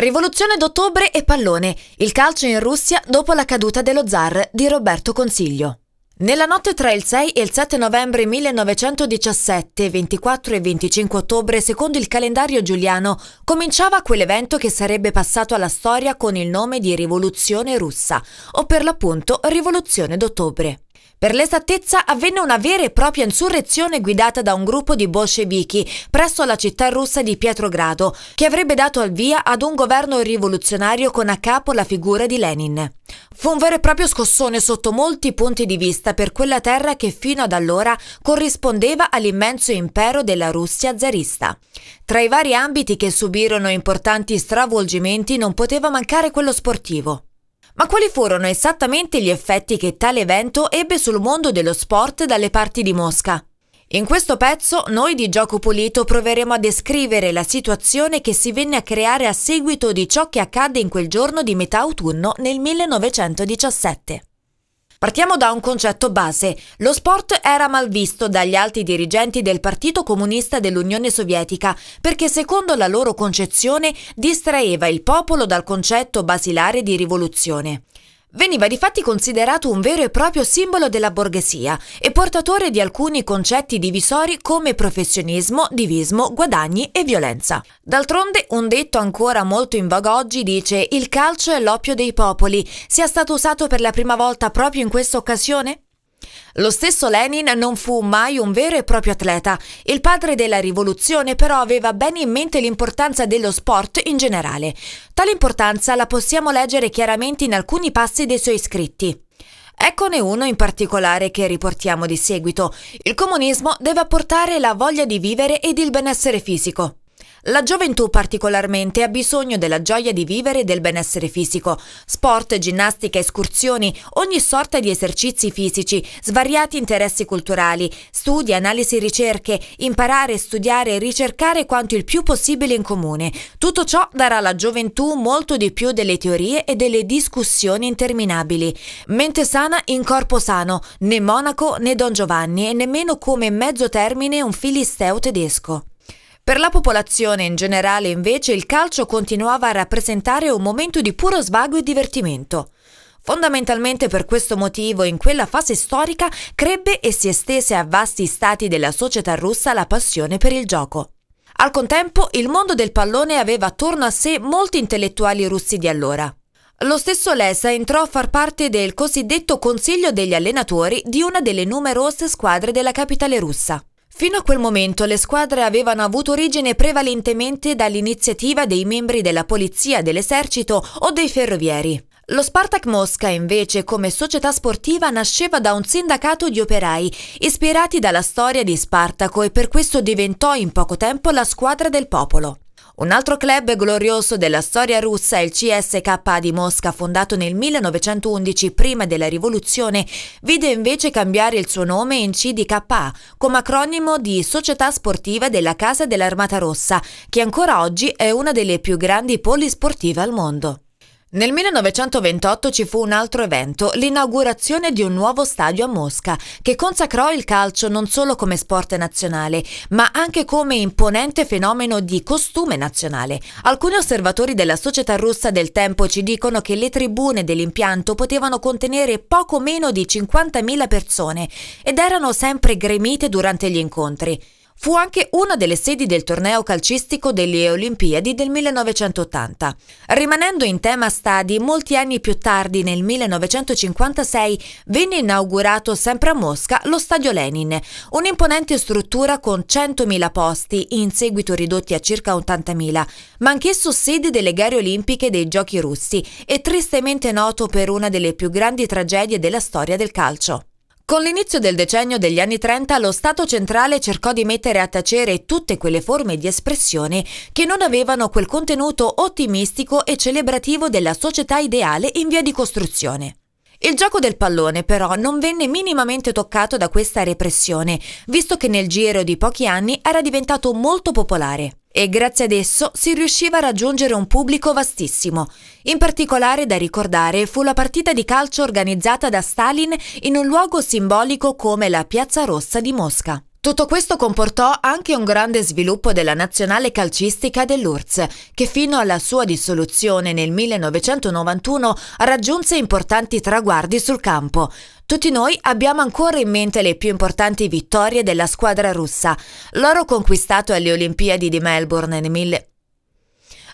Rivoluzione d'ottobre e pallone. Il calcio in Russia dopo la caduta dello zar di Roberto Consiglio. Nella notte tra il 6 e il 7 novembre 1917, 24 e 25 ottobre, secondo il calendario giuliano, cominciava quell'evento che sarebbe passato alla storia con il nome di Rivoluzione russa, o per l'appunto Rivoluzione d'ottobre. Per l'esattezza avvenne una vera e propria insurrezione guidata da un gruppo di bolscevichi presso la città russa di Pietrogrado, che avrebbe dato il via ad un governo rivoluzionario con a capo la figura di Lenin. Fu un vero e proprio scossone sotto molti punti di vista per quella terra che fino ad allora corrispondeva all'immenso impero della Russia zarista. Tra i vari ambiti che subirono importanti stravolgimenti non poteva mancare quello sportivo. Ma quali furono esattamente gli effetti che tale evento ebbe sul mondo dello sport dalle parti di Mosca? In questo pezzo noi di Gioco Pulito proveremo a descrivere la situazione che si venne a creare a seguito di ciò che accadde in quel giorno di metà autunno nel 1917. Partiamo da un concetto base. Lo sport era mal visto dagli alti dirigenti del Partito Comunista dell'Unione Sovietica perché secondo la loro concezione distraeva il popolo dal concetto basilare di rivoluzione. Veniva difatti considerato un vero e proprio simbolo della borghesia e portatore di alcuni concetti divisori come professionismo, divismo, guadagni e violenza. D'altronde, un detto ancora molto in voga oggi dice il calcio è l'oppio dei popoli. Sia stato usato per la prima volta proprio in questa occasione? Lo stesso Lenin non fu mai un vero e proprio atleta. Il padre della rivoluzione però aveva bene in mente l'importanza dello sport in generale. Tale importanza la possiamo leggere chiaramente in alcuni passi dei suoi scritti. Eccone uno in particolare che riportiamo di seguito. Il comunismo deve apportare la voglia di vivere ed il benessere fisico. La gioventù particolarmente ha bisogno della gioia di vivere e del benessere fisico. Sport, ginnastica, escursioni, ogni sorta di esercizi fisici, svariati interessi culturali, studi, analisi, ricerche, imparare, studiare e ricercare quanto il più possibile in comune. Tutto ciò darà alla gioventù molto di più delle teorie e delle discussioni interminabili. Mente sana in corpo sano, né Monaco né Don Giovanni e nemmeno come mezzo termine un filisteo tedesco. Per la popolazione in generale invece il calcio continuava a rappresentare un momento di puro svago e divertimento. Fondamentalmente per questo motivo in quella fase storica crebbe e si estese a vasti stati della società russa la passione per il gioco. Al contempo il mondo del pallone aveva attorno a sé molti intellettuali russi di allora. Lo stesso Lessa entrò a far parte del cosiddetto Consiglio degli allenatori di una delle numerose squadre della capitale russa. Fino a quel momento le squadre avevano avuto origine prevalentemente dall'iniziativa dei membri della polizia, dell'esercito o dei ferrovieri. Lo Spartak Mosca, invece, come società sportiva, nasceva da un sindacato di operai, ispirati dalla storia di Spartaco e per questo diventò in poco tempo la squadra del popolo. Un altro club glorioso della storia russa è il CSKA di Mosca, fondato nel 1911 prima della rivoluzione, vide invece cambiare il suo nome in CDKA, come acronimo di Società Sportiva della Casa dell'Armata Rossa, che ancora oggi è una delle più grandi polisportive al mondo. Nel 1928 ci fu un altro evento, l'inaugurazione di un nuovo stadio a Mosca, che consacrò il calcio non solo come sport nazionale, ma anche come imponente fenomeno di costume nazionale. Alcuni osservatori della società russa del tempo ci dicono che le tribune dell'impianto potevano contenere poco meno di 50.000 persone ed erano sempre gremite durante gli incontri. Fu anche una delle sedi del torneo calcistico delle Olimpiadi del 1980. Rimanendo in tema stadi, molti anni più tardi, nel 1956, venne inaugurato sempre a Mosca lo Stadio Lenin, un'imponente struttura con 100.000 posti, in seguito ridotti a circa 80.000, ma anch'esso sede delle gare olimpiche dei Giochi russi e tristemente noto per una delle più grandi tragedie della storia del calcio. Con l'inizio del decennio degli anni 30 lo Stato centrale cercò di mettere a tacere tutte quelle forme di espressione che non avevano quel contenuto ottimistico e celebrativo della società ideale in via di costruzione. Il gioco del pallone però non venne minimamente toccato da questa repressione, visto che nel giro di pochi anni era diventato molto popolare e grazie ad esso si riusciva a raggiungere un pubblico vastissimo. In particolare da ricordare fu la partita di calcio organizzata da Stalin in un luogo simbolico come la Piazza Rossa di Mosca. Tutto questo comportò anche un grande sviluppo della nazionale calcistica dell'URSS, che fino alla sua dissoluzione nel 1991 raggiunse importanti traguardi sul campo. Tutti noi abbiamo ancora in mente le più importanti vittorie della squadra russa, l'oro conquistato alle Olimpiadi di Melbourne nel 1990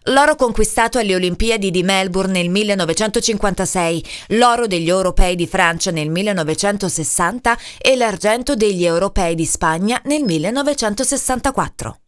l'oro conquistato alle Olimpiadi di Melbourne nel 1956, l'oro degli europei di Francia nel 1960 e l'argento degli europei di Spagna nel 1964.